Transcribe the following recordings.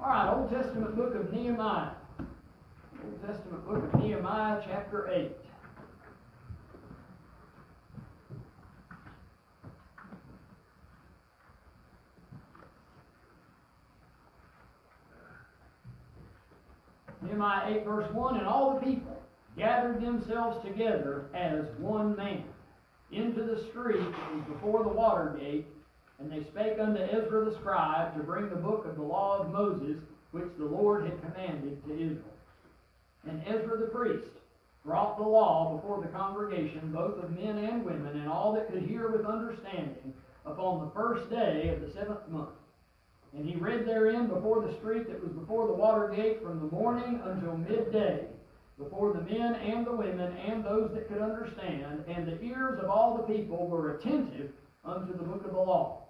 All right, Old Testament book of Nehemiah. Old Testament book of Nehemiah, chapter 8. Nehemiah 8, verse 1 And all the people gathered themselves together as one man into the street before the water gate, and they spake unto Ezra the scribe to bring the book of the law of Moses, which the Lord had commanded to Israel. And Ezra the priest brought the law before the congregation, both of men and women, and all that could hear with understanding, upon the first day of the seventh month. And he read therein before the street that was before the water gate from the morning until midday, before the men and the women and those that could understand, and the ears of all the people were attentive unto the book of the law.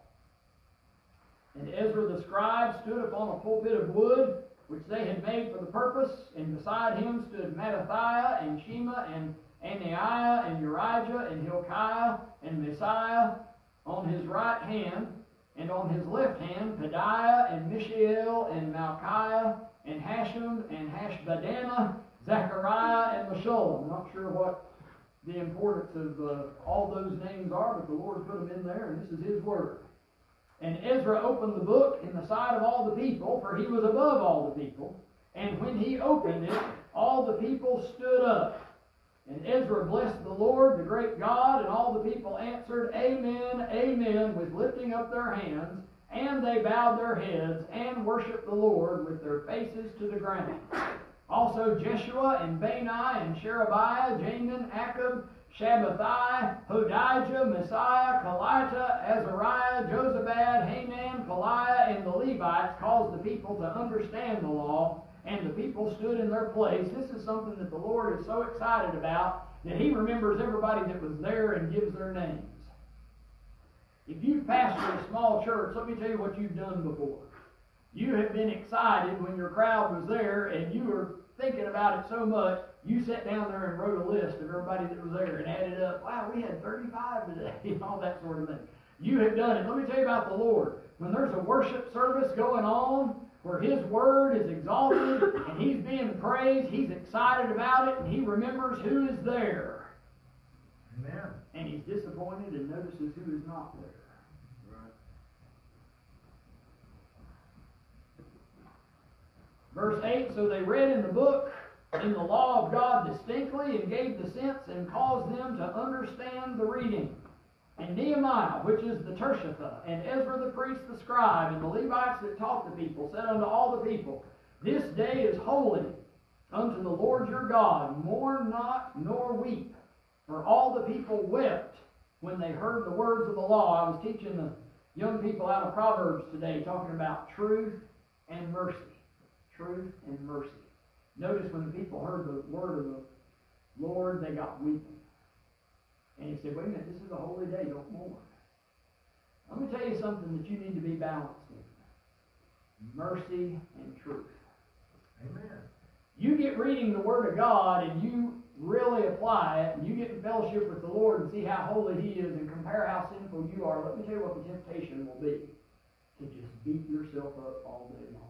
And Ezra the scribe stood upon a pulpit of wood, which they had made for the purpose, and beside him stood Mattithiah and Shema and Anaiah and Urijah and Hilkiah and Maaseiah on his right hand, and on his left hand Pedaiah and Mishael and Malchiah and Hashum and Hashbadana, Zechariah and Meshullam. I'm not sure what the importance of uh, all those names are, but the Lord put them in there, and this is His word. And Ezra opened the book in the sight of all the people, for he was above all the people. And when he opened it, all the people stood up. And Ezra blessed the Lord, the great God, and all the people answered, Amen, Amen, with lifting up their hands. And they bowed their heads and worshiped the Lord with their faces to the ground. Also Jeshua and Bani and Sherebiah, Jamin, Akkub, Shabbethai, Hodijah, Maaseiah, Kelita, Azariah, Jozabad, Hanan, Pelaiah, and the Levites caused the people to understand the law, and the people stood in their place. This is something that the Lord is so excited about that He remembers everybody that was there and gives their names. If you've pastored a small church, let me tell you what you've done before. You have been excited when your crowd was there and you were thinking about it so much, you sat down there and wrote a list of everybody that was there and added up, wow, we had 35 today, and all that sort of thing. You have done it. Let me tell you about the Lord. When there's a worship service going on where His Word is exalted and He's being praised, He's excited about it, and He remembers who is there. Amen. And He's disappointed and notices who is not there. Verse 8 So they read in the book, in the law of God distinctly, and gave the sense and caused them to understand the reading. And Nehemiah, which is the Tirshatha, and Ezra the priest, the scribe, and the Levites that taught the people, said unto all the people, This day is holy unto the Lord your God. Mourn not nor weep. For all the people wept when they heard the words of the law. I was teaching the young people out of Proverbs today, talking about truth and mercy truth and mercy. Notice when the people heard the word of the Lord, they got weeping. And he said, wait a minute, this is a holy day, don't mourn. Let me tell you something that you need to be balanced in. Mercy and truth. Amen. You get reading the Word of God and you really apply it, and you get in fellowship with the Lord and see how holy He is and compare how sinful you are, let me tell you what the temptation will be. To just beat yourself up all day long.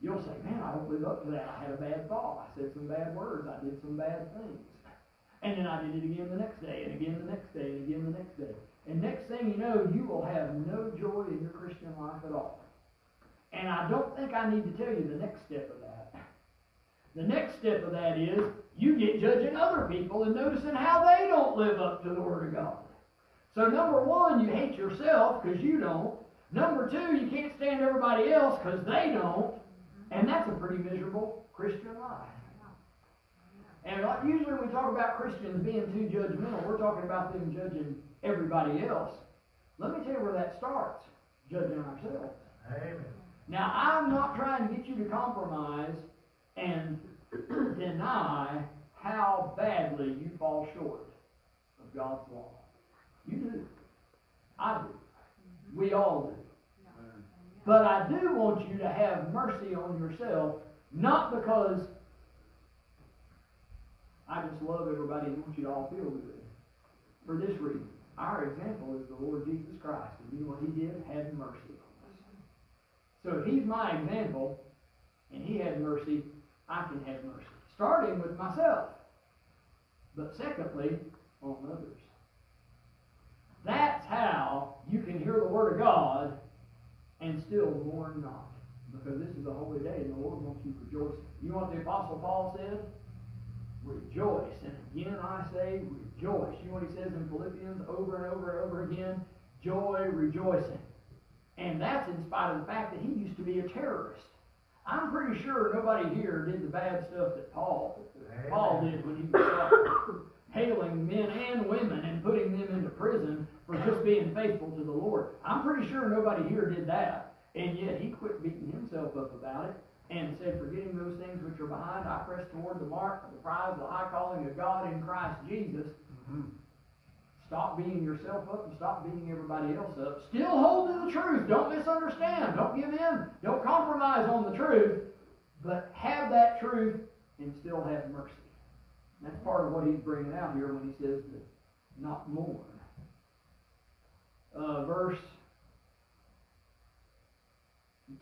You'll say, man, I don't live up to that. I had a bad thought. I said some bad words. I did some bad things. And then I did it again the next day, and again the next day, and again the next day. And next thing you know, you will have no joy in your Christian life at all. And I don't think I need to tell you the next step of that. The next step of that is you get judging other people and noticing how they don't live up to the Word of God. So, number one, you hate yourself because you don't. Number two, you can't stand everybody else because they don't. And that's a pretty miserable Christian life. And usually when we talk about Christians being too judgmental, we're talking about them judging everybody else. Let me tell you where that starts judging ourselves. Amen. Now, I'm not trying to get you to compromise and deny how badly you fall short of God's law. You do. I do. We all do. But I do want you to have mercy on yourself, not because I just love everybody and want you to all feel good. For this reason, our example is the Lord Jesus Christ. And you know what he did? Had mercy on us. So if he's my example, and he had mercy, I can have mercy. Starting with myself, but secondly, on others. That's how you can hear the Word of God and still mourn not. Because this is a holy day and the Lord wants you rejoicing. You know what the Apostle Paul said? Rejoice. And again I say rejoice. You know what he says in Philippians over and over and over again? Joy, rejoicing. And that's in spite of the fact that he used to be a terrorist. I'm pretty sure nobody here did the bad stuff that Paul Paul did when he was hailing men and women and putting them into prison for just being faithful to the Lord. I'm pretty sure nobody here did that. And yet he quit beating himself up about it and said, Forgetting those things which are behind, I press toward the mark of the prize of the high calling of God in Christ Jesus. Mm-hmm. Stop beating yourself up and stop beating everybody else up. Still hold to the truth. Don't misunderstand. Don't give in. Don't compromise on the truth. But have that truth and still have mercy. And that's part of what he's bringing out here when he says that not mourn. Uh, verse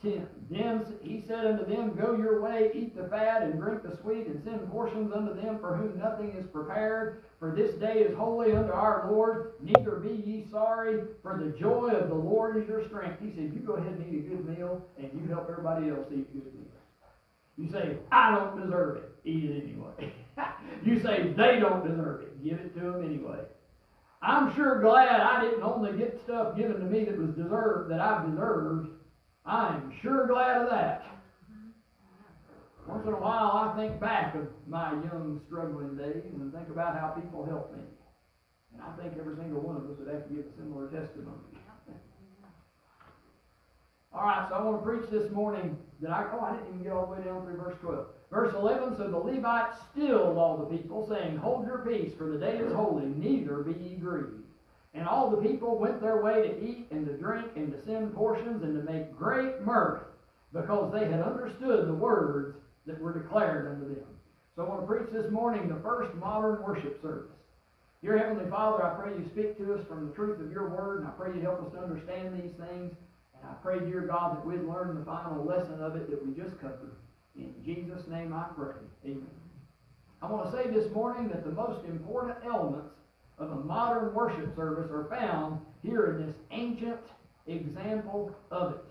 10. Then he said unto them, Go your way, eat the fat, and drink the sweet, and send portions unto them for whom nothing is prepared. For this day is holy unto our Lord. Neither be ye sorry, for the joy of the Lord is your strength. He said, You go ahead and eat a good meal, and you help everybody else eat good meals. You say, I don't deserve it. Eat it anyway. you say, they don't deserve it. Give it to them anyway. I'm sure glad I didn't only get stuff given to me that was deserved, that I've deserved. I'm sure glad of that. Once in a while, I think back of my young, struggling days and think about how people helped me. And I think every single one of us would have to give a similar testimony. All right, so I want to preach this morning that I, oh, I didn't even get all the way down through verse 12. Verse 11, so the Levites stilled all the people, saying, Hold your peace, for the day is holy, neither be ye grieved. And all the people went their way to eat and to drink and to send portions and to make great mirth, because they had understood the words that were declared unto them. So I want to preach this morning the first modern worship service. Dear Heavenly Father, I pray you speak to us from the truth of your word, and I pray you help us to understand these things. And I pray, dear God, that we'd learn the final lesson of it that we just covered. In Jesus' name I pray. Amen. I want to say this morning that the most important elements of a modern worship service are found here in this ancient example of it.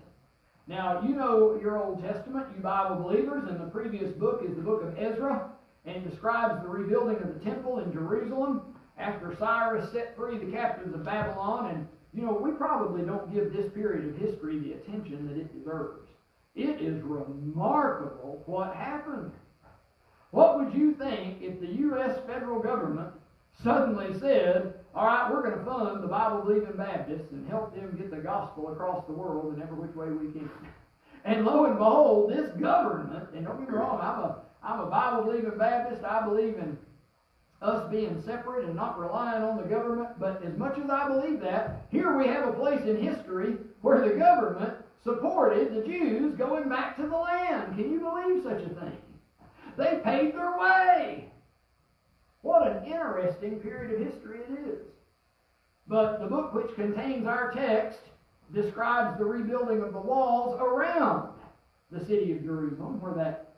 Now, you know your Old Testament, you Bible believers, and the previous book is the book of Ezra, and describes the rebuilding of the temple in Jerusalem after Cyrus set free the captives of Babylon and you know, we probably don't give this period of history the attention that it deserves. It is remarkable what happened. What would you think if the U.S. federal government suddenly said, all right, we're going to fund the Bible believing Baptists and help them get the gospel across the world in every which way we can? And lo and behold, this government, and don't get me wrong, I'm a, I'm a Bible believing Baptist. I believe in us being separate and not relying on the government. But as much as I believe that, here we have a place in history where the government supported the Jews going back to the land. Can you believe such a thing? They paid their way. What an interesting period of history it is. But the book which contains our text describes the rebuilding of the walls around the city of Jerusalem, where that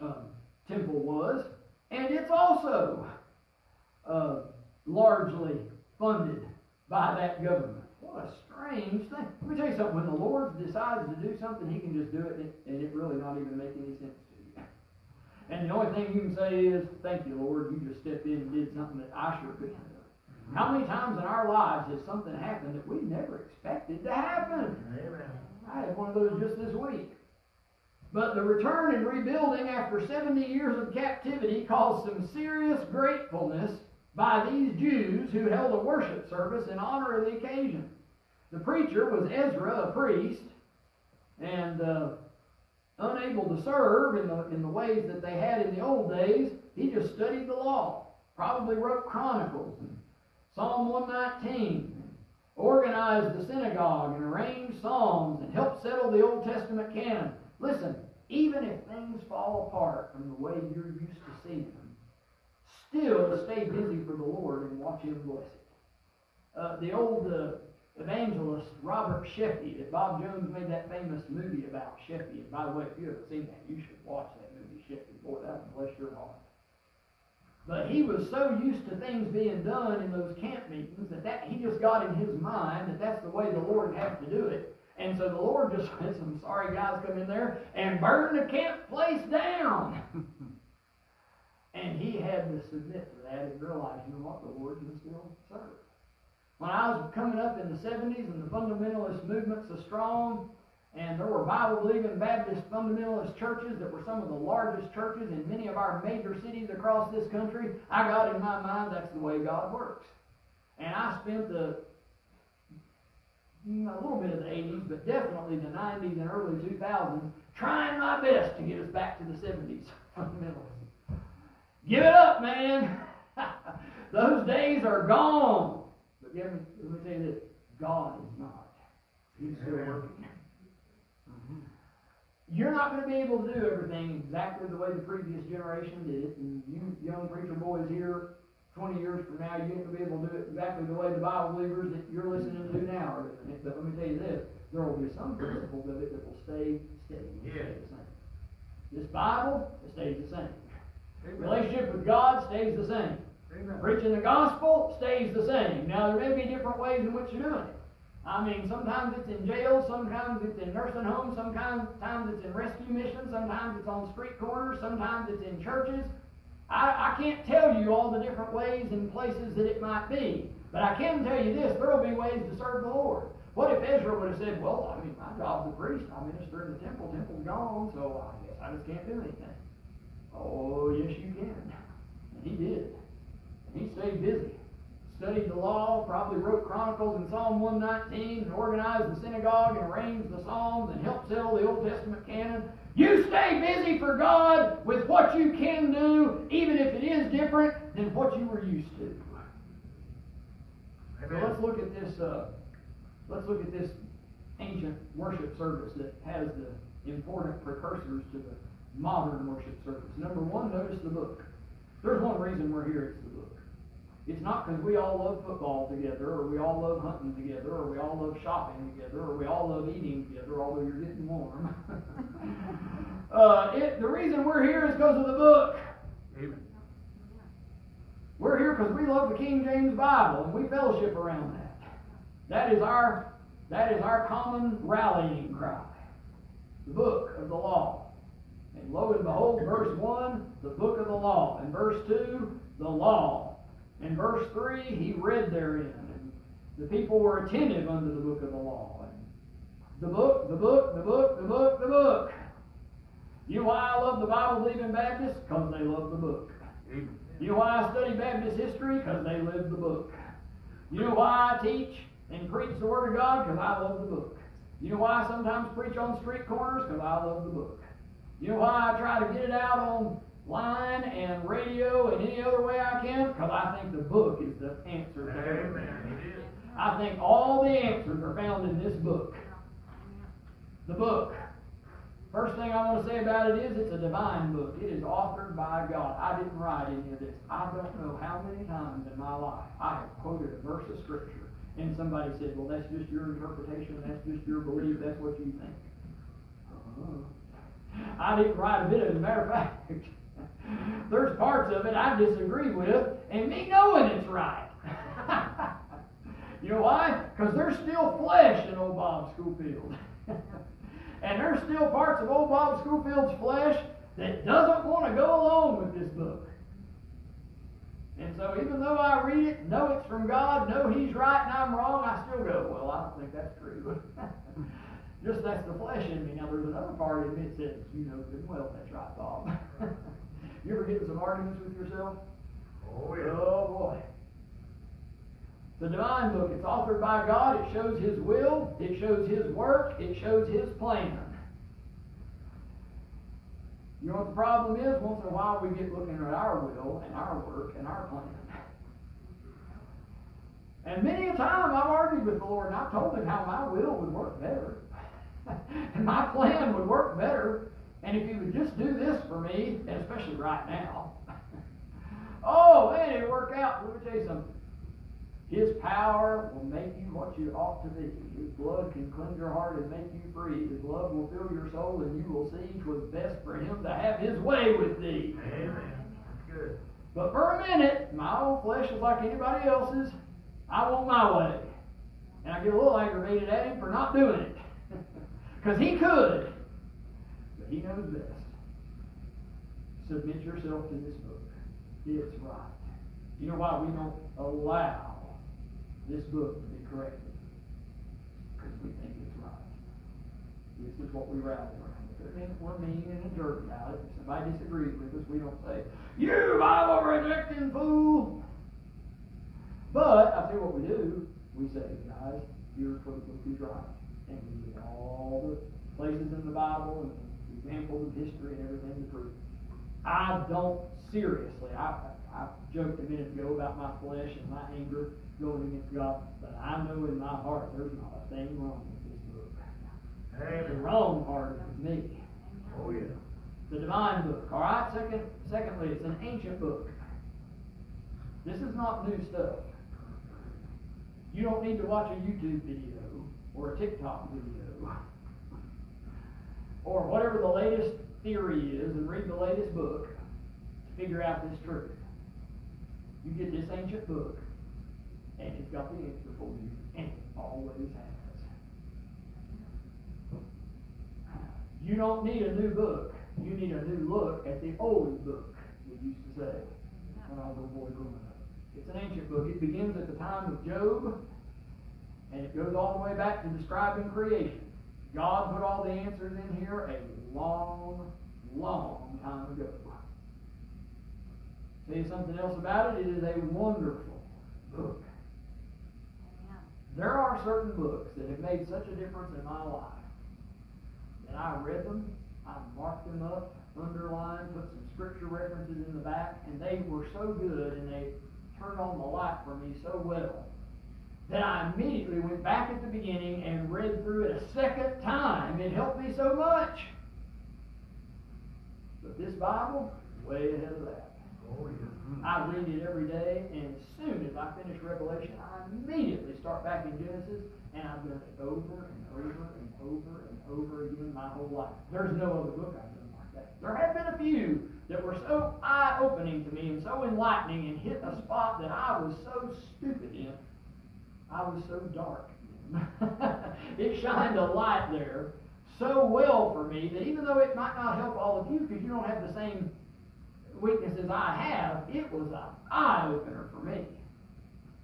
um, temple was. And it's also uh, largely funded by that government. What a strange thing. Let me tell you something. When the Lord decides to do something, He can just do it, and it, really not even make any sense to you. And the only thing you can say is, "Thank you, Lord. You just stepped in and did something that I sure couldn't have done." Mm-hmm. How many times in our lives has something happened that we never expected to happen? Amen. I had one of those just this week. But the return and rebuilding after 70 years of captivity caused some serious gratefulness by these Jews who held a worship service in honor of the occasion. The preacher was Ezra, a priest, and uh, unable to serve in the, in the ways that they had in the old days, he just studied the law. Probably wrote Chronicles Psalm 119, organized the synagogue and arranged psalms and helped settle the Old Testament canon. Listen, even if things fall apart from the way you're used to seeing them, still stay busy for the Lord and watch Him bless it. Uh, the old uh, evangelist Robert Sheffey that Bob Jones made that famous movie about Sheffey. And by the way, if you haven't seen that, you should watch that movie, Sheffey. Boy, that bless your heart. But he was so used to things being done in those camp meetings that, that he just got in his mind that that's the way the Lord had to do it. And so the Lord just let some sorry guys come in there and burn the camp place down. and he had to submit to that and realize, you know what, the Lord can still serve. When I was coming up in the 70s and the fundamentalist movements so strong, and there were Bible believing Baptist fundamentalist churches that were some of the largest churches in many of our major cities across this country. I got in my mind that's the way God works. And I spent the mm, a little bit of the 80s, but definitely the 90s and early 2000s, trying my best to get us back to the 70s fundamentalists. Give it up, man. Those days are gone. But let me, let me tell you this God is not. He's still working. Mm-hmm. You're not going to be able to do everything exactly the way the previous generation did it. And you young preacher boys here, 20 years from now, you ain't going to be able to do it exactly the way the Bible believers that you're listening to now are doing it. But let me tell you this there will be some principles of it that will stay steady. Will stay the same. This Bible, it stays the same. Relationship with God stays the same. Amen. Preaching the gospel stays the same. Now, there may be different ways in which you're doing it. I mean, sometimes it's in jail, sometimes it's in nursing homes, sometimes it's in rescue missions, sometimes it's on street corners, sometimes it's in churches. I, I can't tell you all the different ways and places that it might be, but I can tell you this: there will be ways to serve the Lord. What if Ezra would have said, "Well, I mean, my job's a priest. I minister in the temple. Temple's gone, so I guess I just can't do anything." Oh, yes, you can. And he did. He stayed busy studied the law, probably wrote Chronicles and Psalm 119, and organized the synagogue and arranged the Psalms and helped sell the Old Testament canon. You stay busy for God with what you can do, even if it is different than what you were used to. Amen. So let's look at this. Uh, let's look at this ancient worship service that has the important precursors to the modern worship service. Number one, notice the book. There's one reason we're here. It's the book. It's not because we all love football together, or we all love hunting together, or we all love shopping together, or we all love eating together, although you're getting warm. uh, it, the reason we're here is because of the book. Amen. We're here because we love the King James Bible, and we fellowship around that. That is our, that is our common rallying cry. The book of the law. And lo and behold, verse 1, the book of the law. And verse 2, the law in verse 3, he read therein, and the people were attentive unto the book of the law. And the book, the book, the book, the book, the book. You know why I love the Bible believing Baptists? Because they love the book. You know why I study Baptist history? Because they live the book. You know why I teach and preach the Word of God? Because I love the book. You know why I sometimes preach on street corners? Because I love the book. You know why I try to get it out on line and radio and any other way I can because I think the book is the answer to everything. I think all the answers are found in this book. The book. First thing I want to say about it is it's a divine book. It is authored by God. I didn't write any of this. I don't know how many times in my life I have quoted a verse of Scripture and somebody said, well, that's just your interpretation. That's just your belief. That's what you think. Uh-huh. I didn't write a bit of it. As a matter of fact, There's parts of it I disagree with, and me knowing it's right. you know why? Because there's still flesh in old Bob Schofield. and there's still parts of old Bob Schofield's flesh that doesn't want to go along with this book. And so even though I read it, know it's from God, know He's right and I'm wrong, I still go, well, I don't think that's true. Just that's the flesh in me. Now there's another part of me that says, you know well that's right, Bob. You ever get in some arguments with yourself? Oh, yeah. Oh, boy. The divine book, it's authored by God. It shows His will. It shows His work. It shows His plan. You know what the problem is? Once in a while we get looking at our will and our work and our plan. And many a time I've argued with the Lord and I've told Him how my will would work better. and my plan would work better and if you would just do this for me, and especially right now, oh man, it'd work out. Let me tell you something. His power will make you what you ought to be. His blood can cleanse your heart and make you free. His love will fill your soul, and you will see 'twas best for him to have his way with thee. Amen. That's good. But for a minute, my own flesh is like anybody else's. I want my way. And I get a little aggravated at him for not doing it. Because he could. He knows best. Submit yourself to this book. It's right. You know why we don't allow this book to be corrected? Because we think it's right. This is what we rally around. Mean we're mean and a jerk about it. If somebody disagrees with us, we don't say, You Bible rejecting fool! But I tell you what we do. We say, guys, your book is right. And we get all the places in the Bible and examples of history and everything to prove. I don't seriously. I, I joked a minute ago about my flesh and my anger going against God, but I know in my heart there's not a thing wrong with this book. The wrong part is me. Oh, yeah. The divine book. All right. Second, secondly, it's an ancient book. This is not new stuff. You don't need to watch a YouTube video or a TikTok video or whatever the latest theory is and read the latest book to figure out this truth. You get this ancient book, and it's got the answer for you, and it always has. You don't need a new book. You need a new look at the old book, we used to say when I was a boy growing up. It's an ancient book. It begins at the time of Job, and it goes all the way back to describing creation. God put all the answers in here a long, long time ago. Tell you something else about it, it is a wonderful book. There are certain books that have made such a difference in my life that I read them, I marked them up, underlined, put some scripture references in the back, and they were so good and they turned on the light for me so well that I immediately went back at the beginning and read through it a second time. It helped me so much. But this Bible, way ahead of that. Oh, yeah. Hmm. I read it every day, and as soon as I finish Revelation, I immediately start back in Genesis, and I've done it over and over and over and over again my whole life. There's no other book I've done like that. There have been a few that were so eye-opening to me and so enlightening and hit a spot that I was so stupid in. I was so dark. it shined a light there so well for me that even though it might not help all of you because you don't have the same weaknesses I have, it was an eye opener for me.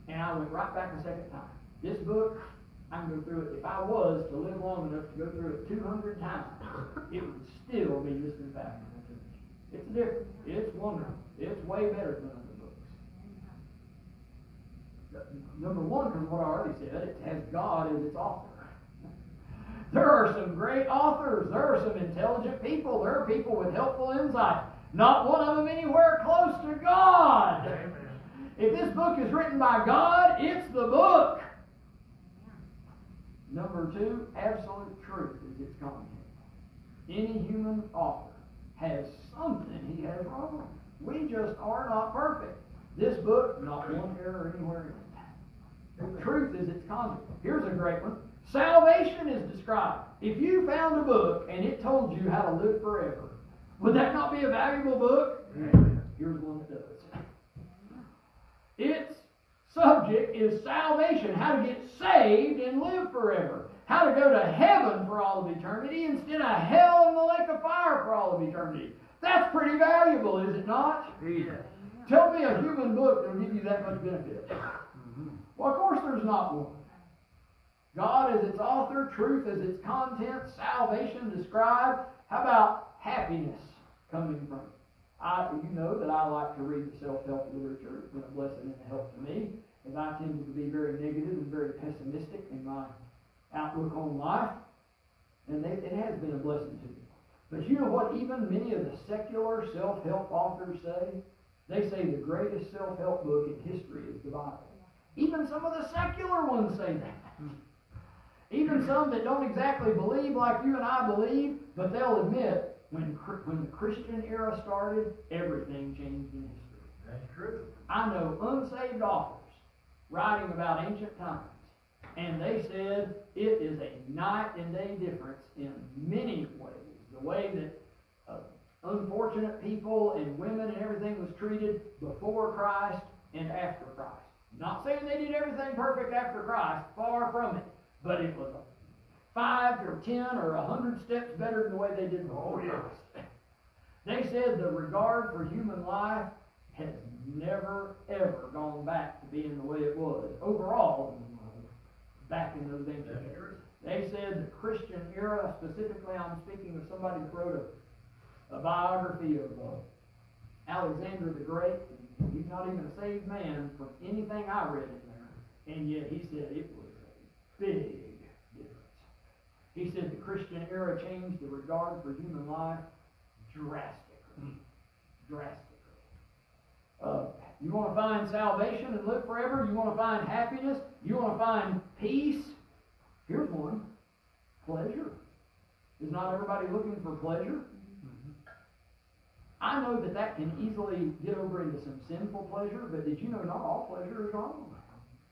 And I went right back a second time. This book, I can go through it. If I was to live long enough to go through it 200 times, it would still be just as valuable. It's different. It's wonderful. It's way better than. Number one, from what I already said, it has God as its author. There are some great authors. There are some intelligent people. There are people with helpful insight. Not one of them anywhere close to God. Amen. If this book is written by God, it's the book. Number two, absolute truth is its content. Any human author has something he has wrong. We just are not perfect. This book, not one error anywhere it. Truth is its content. Here's a great one. Salvation is described. If you found a book and it told you how to live forever, would that not be a valuable book? Amen. Here's one that does. Its subject is salvation, how to get saved and live forever, how to go to heaven for all of eternity instead of hell and the lake of fire for all of eternity. That's pretty valuable, is it not? Yeah. Tell me a human book that'll give you that much benefit. Well, of course, there's not one. God is its author, truth is its content, salvation described. How about happiness coming from it? I, you know that I like to read the self-help literature. It's been a blessing and a help to me, as I tend to be very negative and very pessimistic in my outlook on life. And they, it has been a blessing to me. But you know what even many of the secular self-help authors say? They say the greatest self-help book in history is the Bible. Even some of the secular ones say that. Even some that don't exactly believe like you and I believe, but they'll admit when, when the Christian era started, everything changed in history. That's true. I know unsaved authors writing about ancient times. And they said it is a night and day difference in many ways. The way that uh, unfortunate people and women and everything was treated before Christ and after Christ. Not saying they did everything perfect after Christ, far from it. But it was five or ten or a hundred steps better than the way they did before Oh. They said the regard for human life has never, ever gone back to being the way it was overall back in those ancient days. They said the Christian era, specifically, I'm speaking of somebody who wrote a, a biography of uh, Alexander the Great. He's not even a saved man from anything I read in there, and yet he said it was a big difference. He said the Christian era changed the regard for human life drastically. Drastically. Uh, you want to find salvation and live forever? You want to find happiness? You want to find peace? Here's one pleasure. Is not everybody looking for pleasure? I know that that can easily get over into some sinful pleasure, but did you know not all pleasure is wrong?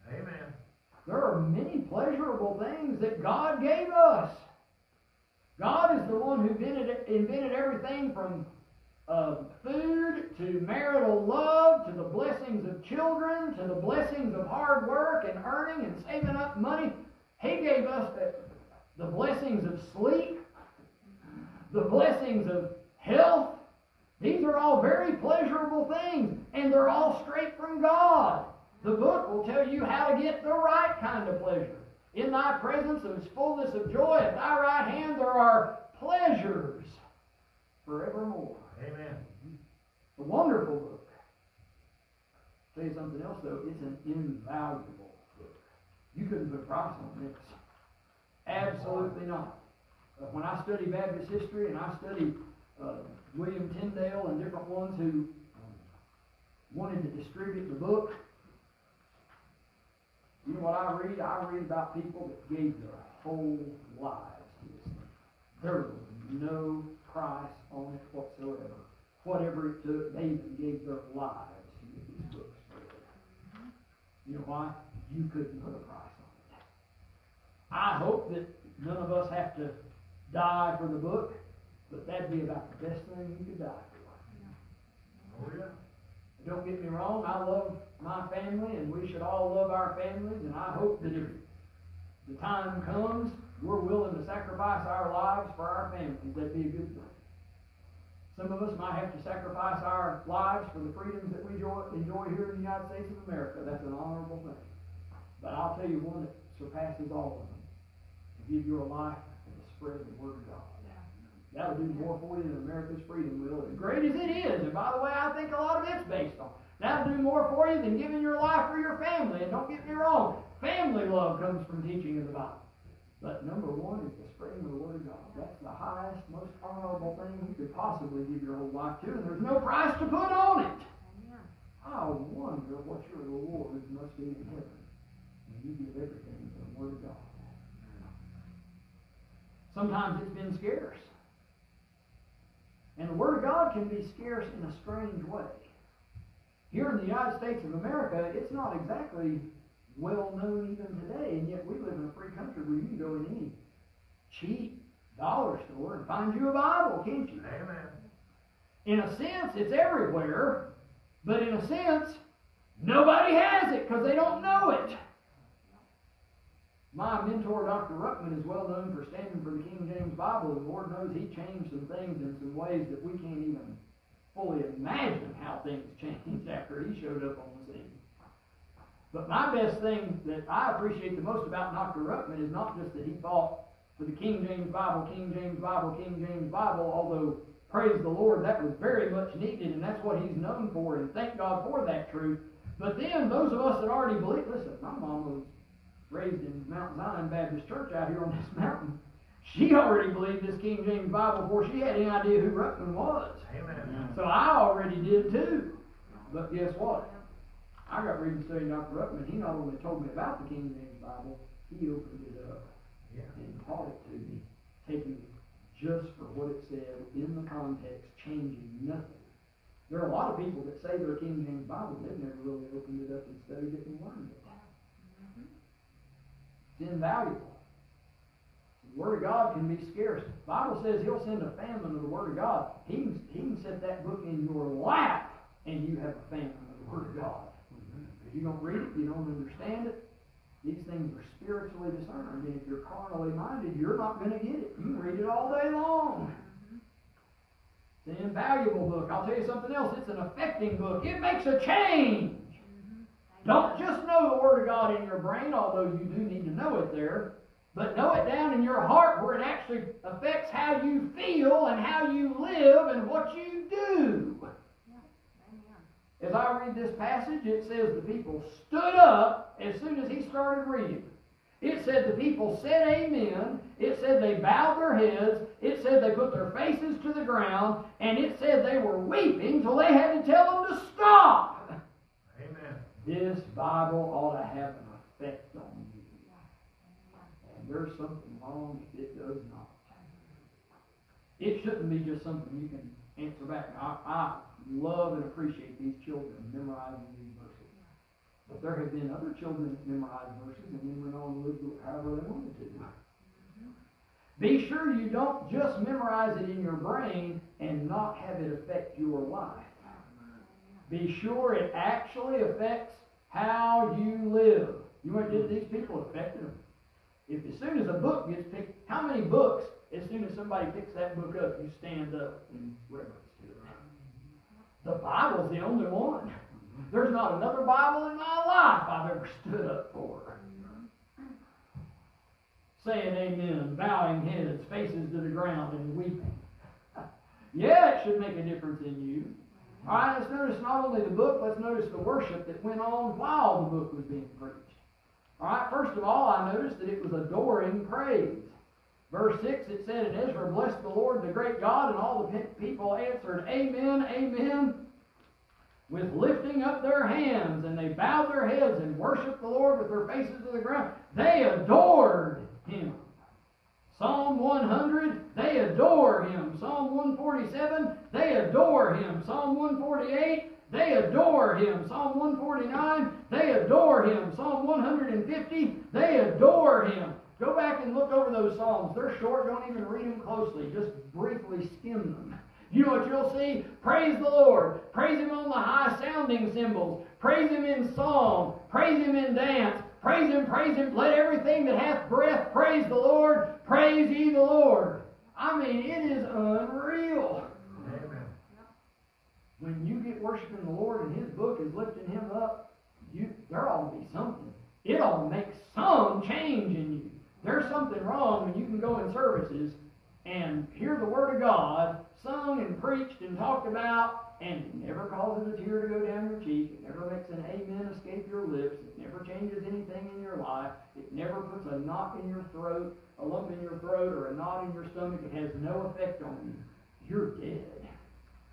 Amen. There are many pleasurable things that God gave us. God is the one who invented, invented everything from uh, food to marital love to the blessings of children to the blessings of hard work and earning and saving up money. He gave us the, the blessings of sleep, the blessings of health. These are all very pleasurable things, and they're all straight from God. The book will tell you how to get the right kind of pleasure. In thy presence is fullness of joy. At thy right hand there are pleasures forevermore. Amen. A wonderful book. Tell you something else though, it's an invaluable book. You couldn't put a price on this. Absolutely not. When I study Baptist history and I study uh, William Tyndale and different ones who wanted to distribute the book, you know what I read? I read about people that gave their whole lives to this thing. There was no price on it whatsoever. Whatever it took, they even gave their lives to get these books. You know why? You couldn't put a price on it. I hope that none of us have to die for the book, but that'd be about the best thing you could die for. Oh, yeah. Don't get me wrong, I love my family, and we should all love our families, and I hope that if the time comes, we're willing to sacrifice our lives for our families. That'd be a good thing. Some of us might have to sacrifice our lives for the freedoms that we enjoy, enjoy here in the United States of America. That's an honorable thing. But I'll tell you one that surpasses all of them. To give your life and to spread the word of God. That'll do more for you than America's freedom will. As great as it is, and by the way, I think a lot of it's based on. That'll do more for you than giving your life for your family. And don't get me wrong, family love comes from teaching of the Bible. But number one is the spreading of the Word of God. That's the highest, most honorable thing you could possibly give your whole life to, and there's no price to put on it. I wonder what your reward must be in heaven when you give everything to the Word of God. Sometimes it's been scarce. And the Word of God can be scarce in a strange way. Here in the United States of America, it's not exactly well known even today, and yet we live in a free country where you can go in any cheap dollar store and find you a Bible, can't you? Amen. In a sense, it's everywhere, but in a sense, nobody has it because they don't know it. My mentor, Dr. Ruckman, is well known for standing for the King James Bible, and Lord knows he changed some things in some ways that we can't even fully imagine how things changed after he showed up on the scene. But my best thing that I appreciate the most about Dr. Ruckman is not just that he fought for the King James Bible, King James Bible, King James Bible, although praise the Lord, that was very much needed, and that's what he's known for, and thank God for that truth. But then those of us that already believe, listen, my mom was raised in Mount Zion Baptist Church out here on this mountain. She already believed this King James Bible before she had any idea who Ruckman was. Amen. So I already did too. But guess what? I got reading studying Dr. Ruckman. He not only told me about the King James Bible, he opened it up Yeah. and taught it to me, taking it just for what it said in the context, changing nothing. There are a lot of people that say they're King James Bible, they've never really opened it up and studied it and learned it. It's invaluable. The Word of God can be scarce. The Bible says He'll send a famine of the Word of God. He can, he can set that book in your lap and you have a famine of the Word of God. If you don't read it, you don't understand it. These things are spiritually discerned, I and if you're carnally minded, you're not going to get it. You can read it all day long. It's an invaluable book. I'll tell you something else. It's an affecting book. It makes a change. Don't just know the Word of God in your brain, although you do need to know it there, but know it down in your heart where it actually affects how you feel and how you live and what you do. As I read this passage, it says the people stood up as soon as he started reading. It said the people said amen. It said they bowed their heads. It said they put their faces to the ground. And it said they were weeping till they had to tell them to stop. This Bible ought to have an effect on you. And there's something wrong if it does not. It shouldn't be just something you can answer back. I, I love and appreciate these children memorizing these verses. But there have been other children that memorized verses and then went on and lived however they wanted to. Be sure you don't just memorize it in your brain and not have it affect your life. Be sure it actually affects how you live. You what did these people affected them? If as soon as a book gets picked, how many books, as soon as somebody picks that book up, you stand up and reverence to it? The Bible's the only one. There's not another Bible in my life I've ever stood up for. Saying amen, bowing heads, faces to the ground, and weeping. Yeah, it should make a difference in you. All right, let's notice not only the book, let's notice the worship that went on while the book was being preached. All right, first of all, I noticed that it was adoring praise. Verse 6, it said, And Ezra blessed the Lord, the great God, and all the people answered, Amen, Amen, with lifting up their hands. And they bowed their heads and worshiped the Lord with their faces to the ground. They adored him. Psalm 100, they adore him. Psalm 147, they adore him. Psalm 148, they adore him. Psalm 149, they adore him. Psalm 150, they adore him. Go back and look over those Psalms. They're short, don't even read them closely. Just briefly skim them. You know what you'll see? Praise the Lord. Praise Him on the high sounding cymbals. Praise Him in song. Praise Him in dance. Praise Him, praise Him. Let everything that hath breath praise the Lord. Praise ye the Lord. I mean, it is unreal. Amen. When you get worshiping the Lord and His book is lifting Him up, you there ought to be something. It ought to make some change in you. There's something wrong when you can go in services and hear the Word of God sung and preached and talked about, and it never causes a tear to go down your cheek. It never makes an amen escape your lips. It never changes anything in your life. It never puts a knot in your throat, a lump in your throat, or a knot in your stomach. It has no effect on you. You're dead.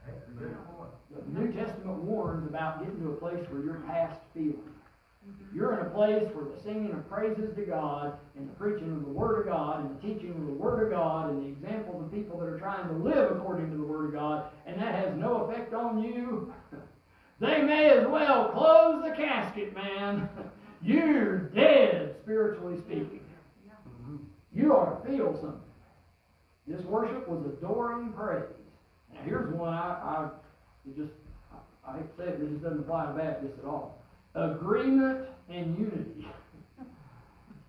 That's a good point. The New Testament warns about getting to a place where you're past feeling. You're in a place where the singing of praises to God and the preaching of the Word of God and the teaching of the Word of God and the examples of people that are trying to live according to the Word of God, and that has no effect on you, they may as well close the casket, man. You're dead, spiritually speaking. You ought to feel something. This worship was adoring praise. Now here's one I, I just I, I say it, doesn't apply to Baptists at all agreement and unity.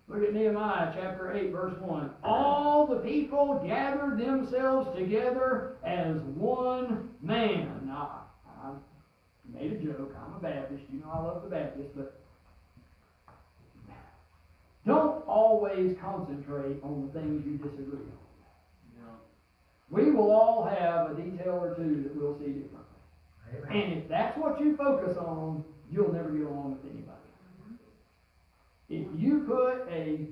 Look at Nehemiah chapter 8, verse 1. All the people gathered themselves together as one man. Now, I made a joke. I'm a Baptist. You know I love the Baptists, but don't always concentrate on the things you disagree on. We will all have a detail or two that we'll see differently. Amen. And if that's what you focus on, you'll never get along with anybody. If you put a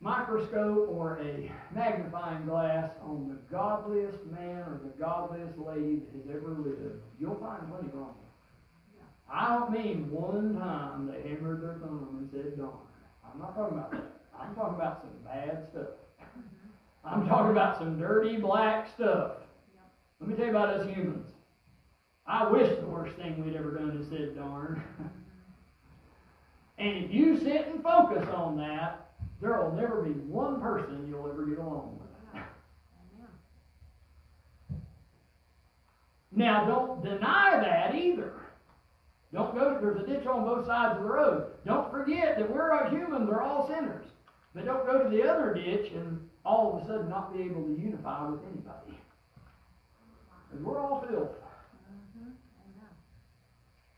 microscope or a magnifying glass on the godliest man or the godliest lady that has ever lived, you'll find plenty wrong. I don't mean one time they hammered their thumb and said darn. I'm not talking about that. I'm talking about some bad stuff. I'm talking about some dirty black stuff. Let me tell you about us humans. I wish the worst thing we'd ever done is said darn. and if you sit and focus on that, There'll never be one person you'll ever get along with. Now, don't deny that either. Don't go, there's a ditch on both sides of the road. Don't forget that we're all humans, we're all sinners. But don't go to the other ditch and all of a sudden not be able to unify with anybody. Because we're all filth.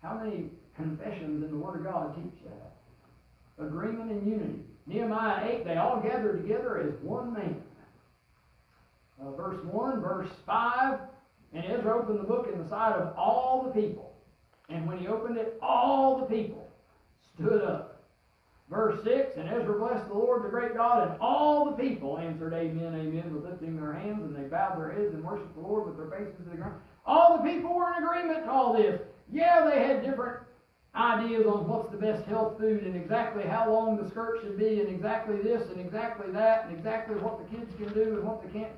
How many confessions in the Word of God teach that? Agreement and unity. Nehemiah 8, they all gathered together as one man. Uh, verse 1, verse 5, and Ezra opened the book in the sight of all the people. And when he opened it, all the people stood up. Verse 6, and Ezra blessed the Lord, the great God, and all the people answered amen, amen, with lifting their hands, and they bowed their heads and worshiped the Lord with their faces to the ground. All the people were in agreement to all this. Yeah, they had different ideas on what's the best health food and exactly how long the skirt should be and exactly this and exactly that and exactly what the kids can do and what they can't.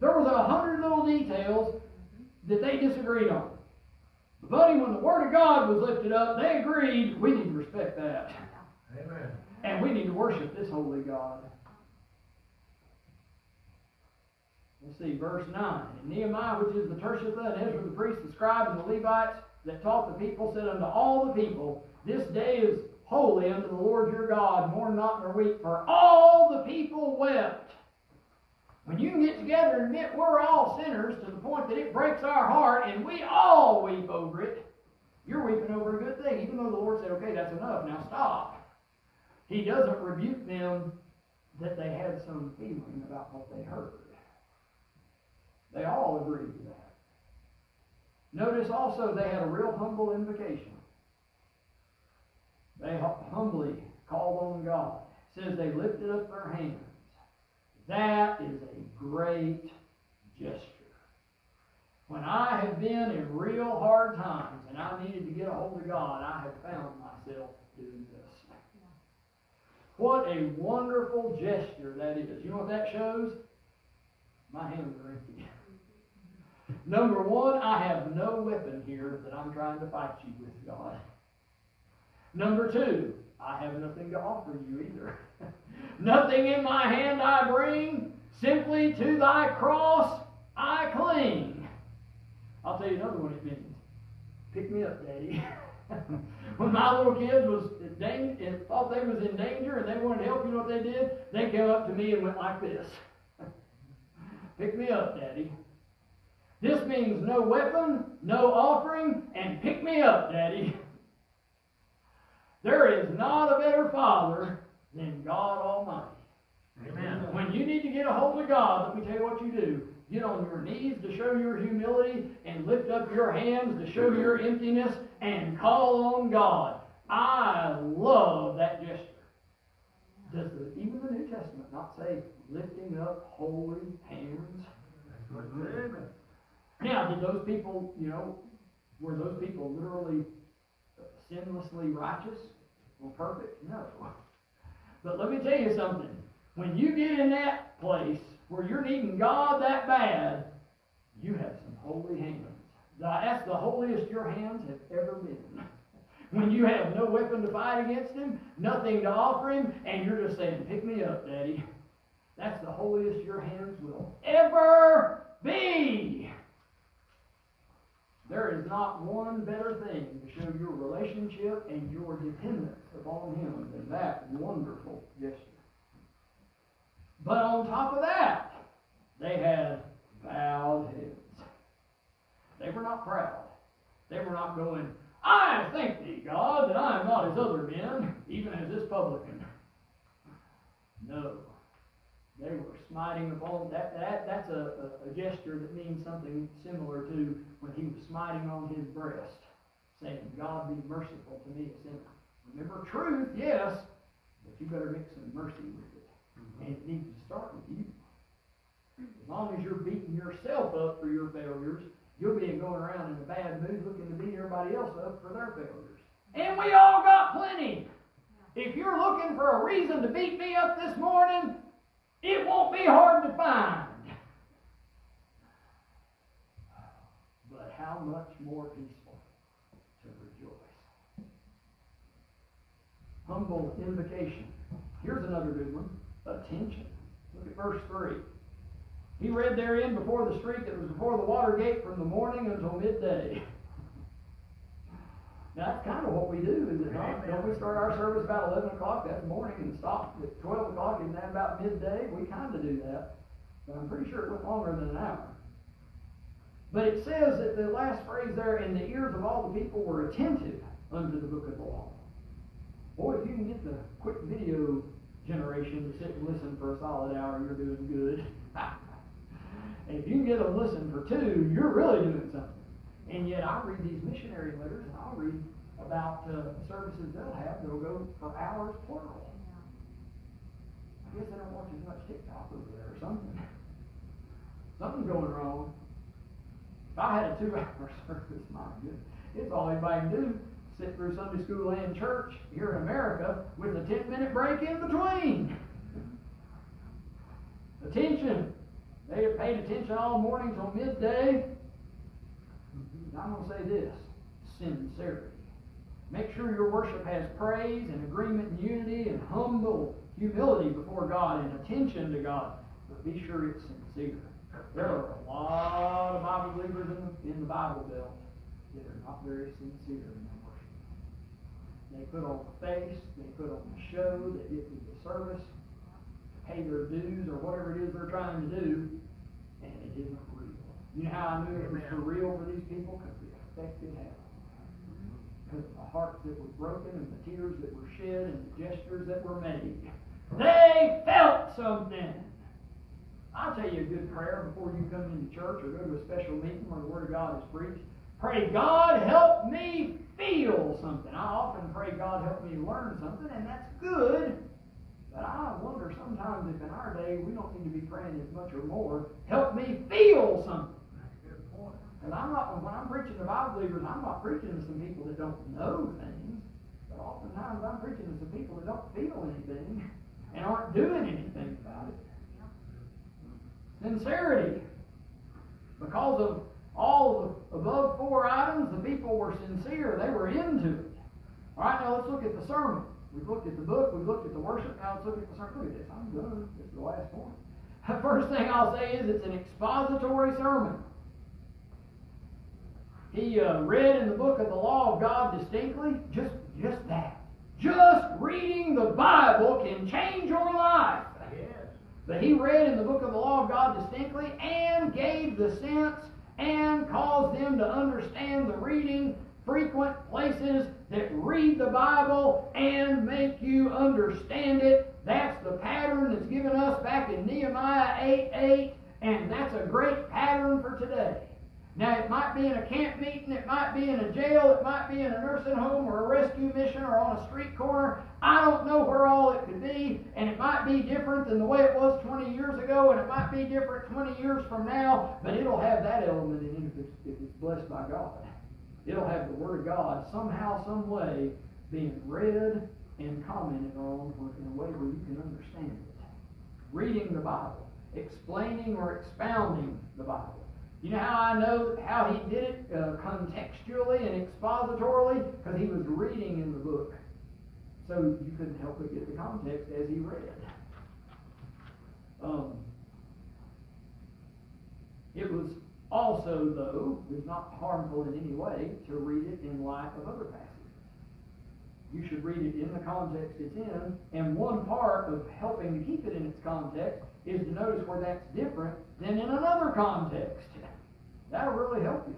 There was a hundred little details that they disagreed on. But buddy, when the Word of God was lifted up, they agreed we need to respect that. Amen. And we need to worship this holy God. Let's see, verse 9. And Nehemiah, which is the Tirshatha, and Ezra the priest, the scribe, and the Levites that taught the people, said unto all the people, This day is holy unto the Lord your God, mourn not nor weep, for all the people wept. When you can get together and admit we're all sinners to the point that it breaks our heart and we all weep over it, you're weeping over a good thing, even though the Lord said, okay, that's enough, now stop. He doesn't rebuke them that they had some feeling about what they heard. They all agreed to that. Notice also they had a real humble invocation. They humbly called on God. It says they lifted up their hands. That is a great gesture. When I have been in real hard times and I needed to get a hold of God, I have found myself doing this. What a wonderful gesture that is. You know what that shows? My hands are empty. Number one, I have no weapon here that I'm trying to fight you with, God. Number two, I have nothing to offer you either. nothing in my hand I bring, simply to thy cross I cling. I'll tell you another one it means. Pick me up, Daddy. when my little kids was thought they was in danger and they wanted help, you know what they did? They came up to me and went like this. Pick me up, Daddy. This means no weapon, no offering, and pick me up, Daddy. There is not a better father than God Almighty. Amen. When you need to get a hold of God, let me tell you what you do. Get on your knees to show your humility and lift up your hands to show your emptiness and call on God. I love that gesture. Does the, even the New Testament not say lifting up holy hands? That's what it is. Amen. Now, did those people, you know, were those people literally sinlessly righteous or perfect? No. But let me tell you something. When you get in that place where you're needing God that bad, you have some holy hands. That's the holiest your hands have ever been. When you have no weapon to fight against him, nothing to offer him, and you're just saying, Pick me up, Daddy. That's the holiest your hands will ever be. There is not one better thing to show your relationship and your dependence upon Him than that wonderful gesture. But on top of that, they had bowed heads. They were not proud. They were not going, I thank thee, God, that I am not as other men, even as this publican. No. They were smiting upon that. that that's a, a, a gesture that means something similar to when he was smiting on his breast, saying, God be merciful to me, a sinner. Remember truth, yes, but you better mix some mercy with it. Mm-hmm. And it needs to start with you. As long as you're beating yourself up for your failures, you'll be going around in a bad mood looking to beat everybody else up for their failures. And we all got plenty. If you're looking for a reason to beat me up this morning, it won't be hard to find. But much more peaceful to rejoice. Humble invocation. Here's another good one. attention. Look at verse 3. He read therein before the street that was before the water gate from the morning until midday. That's kind of what we do, is it not? Don't we start our service about 11 o'clock that morning and stop at 12 o'clock and then about midday? We kind of do that. But I'm pretty sure it went longer than an hour. But it says that the last phrase there, and the ears of all the people were attentive unto the book of the law. Boy, if you can get the quick video generation to sit and listen for a solid hour, you're doing good. and if you can get them to listen for two, you're really doing something. And yet, I read these missionary letters, and I'll read about uh, services they'll have that'll go for hours plural. I guess they don't watch as much TikTok over there or something. Something's going wrong. I had a two-hour service, my goodness, it's all anybody can do. Sit through Sunday school and church here in America with a ten-minute break in between. Attention. They have paid attention all morning till midday. I'm going to say this sincerity. Make sure your worship has praise and agreement and unity and humble humility before God and attention to God. But be sure it's sincere. There are a lot of Bible believers in the, in the Bible Belt that are not very sincere in their worship. They put on the face, they put on the show, they get through the service, pay their dues or whatever it is they're trying to do, and it isn't real. You know how I knew it was for real for these people? Because it had. Because of the hearts that were broken and the tears that were shed and the gestures that were made. They felt something. I'll tell you a good prayer before you come into church or go to a special meeting where the Word of God is preached. Pray, God, help me feel something. I often pray, God, help me learn something, and that's good. But I wonder sometimes if in our day we don't need to be praying as much or more. Help me feel something. And I'm not, when I'm preaching to Bible believers, I'm not preaching to some people that don't know things. But oftentimes I'm preaching to some people that don't feel anything and aren't doing anything about it. Sincerity. Because of all the above four items, the people were sincere. They were into it. All right, now let's look at the sermon. We've looked at the book, we've looked at the worship, now let's look at the sermon. Look at this, I'm done. This is the last point. The first thing I'll say is it's an expository sermon. He uh, read in the book of the law of God distinctly, just, just that. Just reading the Bible can change. But he read in the book of the law of God distinctly and gave the sense and caused them to understand the reading, frequent places that read the Bible and make you understand it. That's the pattern that's given us back in Nehemiah 8 8, and that's a great pattern for today. Now, it might be in a camp meeting, it might be in a jail, it might be in a nursing home or a rescue mission or on a street corner. I don't know where all it could be, and it might be different than the way it was 20 years ago, and it might be different 20 years from now, but it'll have that element in it if it's, if it's blessed by God. It'll have the Word of God somehow, some way being read and commented on in a way where you can understand it. Reading the Bible, explaining or expounding the Bible. You know how I know how he did it uh, contextually and expositorily? Because he was reading in the book. So you couldn't help but get the context as he read. Um, it was also, though, is not harmful in any way to read it in light of other passages. You should read it in the context it's in, and one part of helping to keep it in its context is to notice where that's different than in another context. That'll really help you.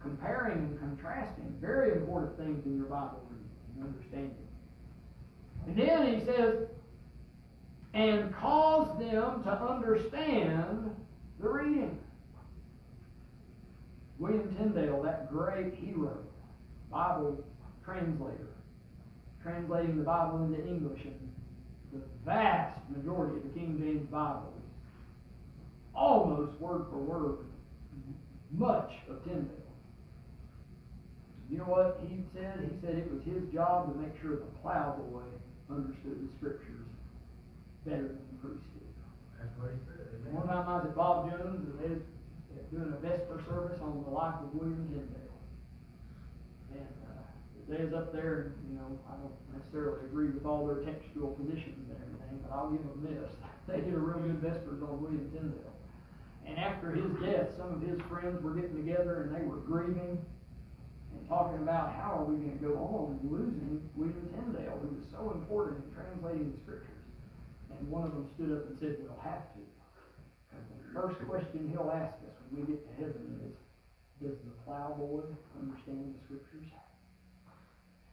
Comparing and contrasting, very important things in your Bible reading and understanding. And then he says, and cause them to understand the reading. William Tyndale, that great hero, Bible translator, translating the Bible into English, and the vast majority of the King James Bible almost word for word much of Tyndale. You know what he said? He said it was his job to make sure the plowboy understood the scriptures better than the priest did. That's what he said. amen. One time I was at Bob Jones and they was doing a Vesper service on the life of William Tyndale. And uh, it says up there, you know, I don't necessarily agree with all their textual positions and everything, but I'll give them this. They did a real good vespers on William Tyndale. And after his death, some of his friends were getting together and they were grieving and talking about how are we going to go on losing William Tyndale, who was so important in translating the scriptures. And one of them stood up and said, We'll have to. Because the first question he'll ask us when we get to heaven is, Does the plowboy understand the scriptures?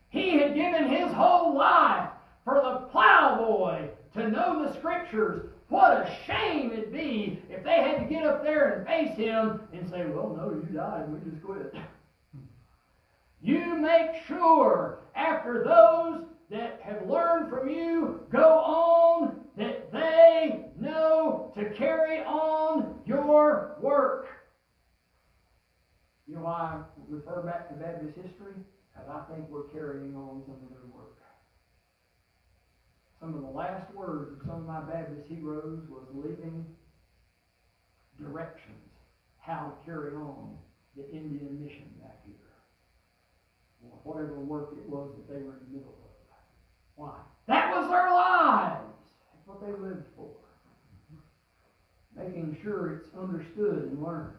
He had given his whole life for the plowboy to know the scriptures. What a shame it'd be if they had to get up there and face him and say, Well, no, you died, we just quit. You make sure after those that have learned from you go on that they know to carry on your work. You know why I refer back to Baptist history? Because I think we're carrying on some of their work. Some of the last words of some of my Baptist heroes was leaving directions how to carry on the Indian mission back here. Or whatever work it was that they were in the middle of. Why? That was their lives. That's what they lived for. Making sure it's understood and learned.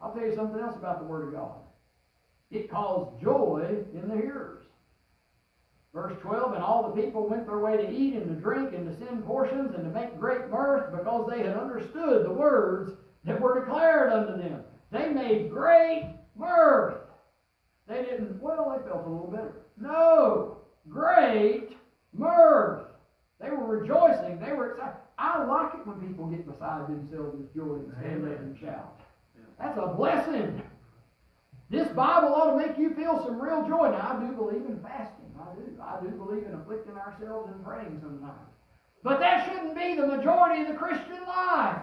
I'll tell you something else about the Word of God. It caused joy in the hearers. Verse 12, and all the people went their way to eat and to drink and to send portions and to make great mirth because they had understood the words that were declared unto them. They made great mirth. They didn't, well, they felt a little better. No, great mirth. They were rejoicing. They were excited. I like it when people get beside themselves with joy and stand up and shout. That's a blessing. This Bible ought to make you feel some real joy. Now, I do believe in fasting. I do. I do believe in afflicting ourselves and praying sometimes. But that shouldn't be the majority of the Christian life.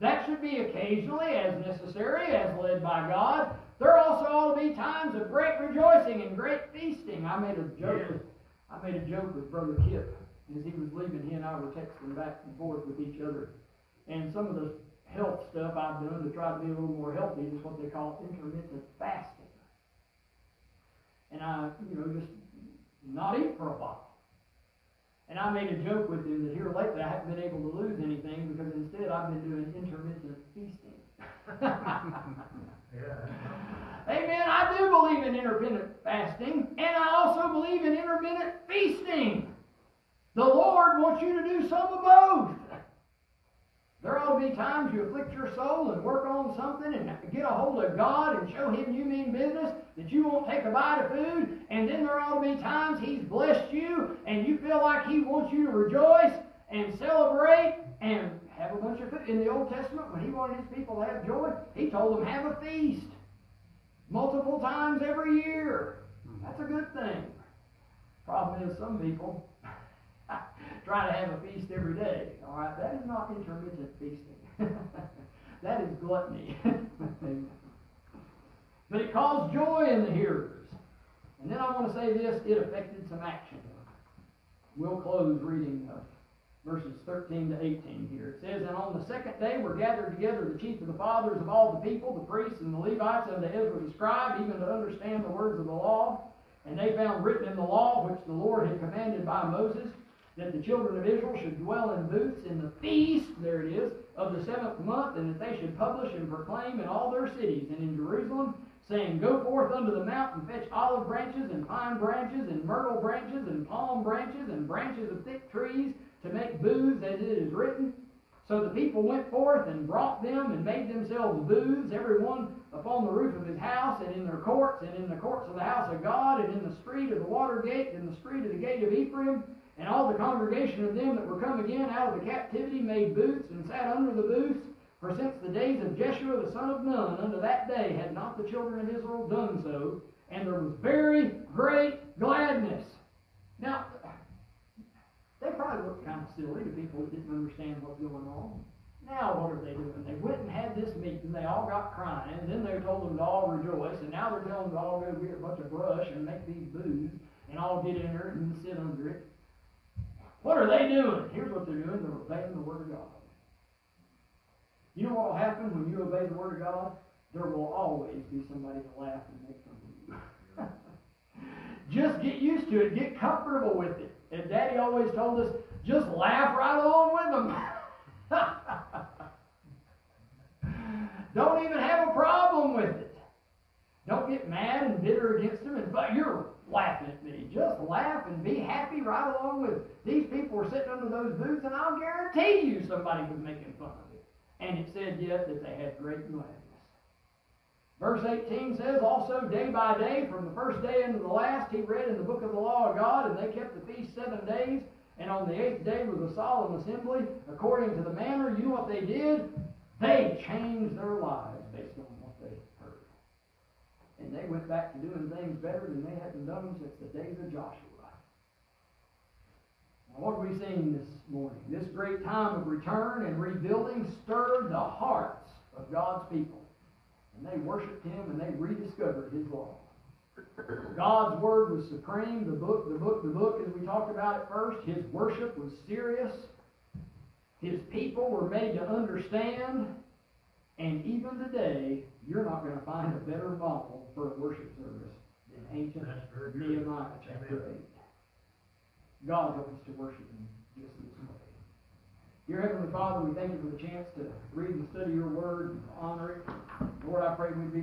That should be occasionally, as necessary, as led by God. There also ought to be times of great rejoicing and great feasting. I made a joke. With, I made a joke with Brother Kip as he was leaving. He and I were texting back and forth with each other, and some of the health stuff I've done to try to be a little more healthy is what they call intermittent fasting. And I, you know, just not eat for a while. And I made a joke with him that here lately I haven't been able to lose anything because instead I've been doing intermittent feasting. Yeah. Amen. I do believe in intermittent fasting, and I also believe in intermittent feasting. The Lord wants you to do some of both. There ought to be times you afflict your soul and work on something and get a hold of God and show Him you mean business, that you won't take a bite of food. And then there ought to be times He's blessed you and you feel like He wants you to rejoice and celebrate and have a bunch of food. In the Old Testament, when He wanted His people to have joy, He told them, have a feast multiple times every year. That's a good thing. Problem is, some people try to have a feast every day. All right, that is not intermittent feasting. that is gluttony. but it caused joy in the hearers. And then I want to say this: it affected some action. We'll close reading uh, verses 13 to 18 here. It says, And on the second day were gathered together the chief of the fathers of all the people, the priests and the Levites, unto Ezra the scribe, even to understand the words of the law. And they found written in the law, which the Lord had commanded by Moses, that the children of Israel should dwell in booths in the feast, there it is, of the seventh month, and that they should publish and proclaim in all their cities and in Jerusalem, saying, Go forth unto the mount and fetch olive branches and pine branches and myrtle branches and palm branches and branches of thick trees to make booths as it is written. So the people went forth and brought them and made themselves booths, every one upon the roof of his house, and in their courts, and in the courts of the house of God, and in the street of the water gate, and in the street of the gate of Ephraim. And all the congregation of them that were come again out of the captivity made booths, and sat under the booths. For since the days of Jeshua the son of Nun unto that day had not the children of Israel done so, and there was very great gladness. Now, they probably looked kind of silly to people that didn't understand what was going on. Now what are they doing? They went and had this meeting, they all got crying, and then they told them to all rejoice, and now they're telling them to all go get a bunch of brush and make these booths, and all get in there and sit under it. What are they doing? Here's what they're doing, they're obeying the Word of God. You know what will happen when you obey the Word of God? There will always be somebody to laugh and make fun of you. just get used to it, get comfortable with it. And Daddy always told us, just laugh right along with them. Don't even have a problem with it. Don't get mad and bitter against them and but you're laughing at me. Just laugh and be happy right along with it. These people were sitting under those booths and I'll guarantee you somebody was making fun of it. And it said yet that they had great gladness. Verse 18 says, Also day by day, from the first day into the last, he read in the book of the law of God, and they kept the feast seven days. And on the eighth day was a solemn assembly, according to the manner. You know what they did? They changed their lives based on what they heard. And they went back to doing things better than they hadn't done since the days of Joshua. Now, what have we seen this morning? This great time of return and rebuilding stirred the hearts of God's people. And they worshiped Him and they rediscovered His law. God's word was supreme. The book, the book, the book, as we talked about at first, His worship was serious. His people were made to understand. And even today, you're not going to find a better model for a worship service than ancient. Nehemiah chapter Amen. 8. God help us to worship Him just this way. Dear Heavenly Father, we thank you for the chance to read and study your word and honor it. Lord, I pray we'd be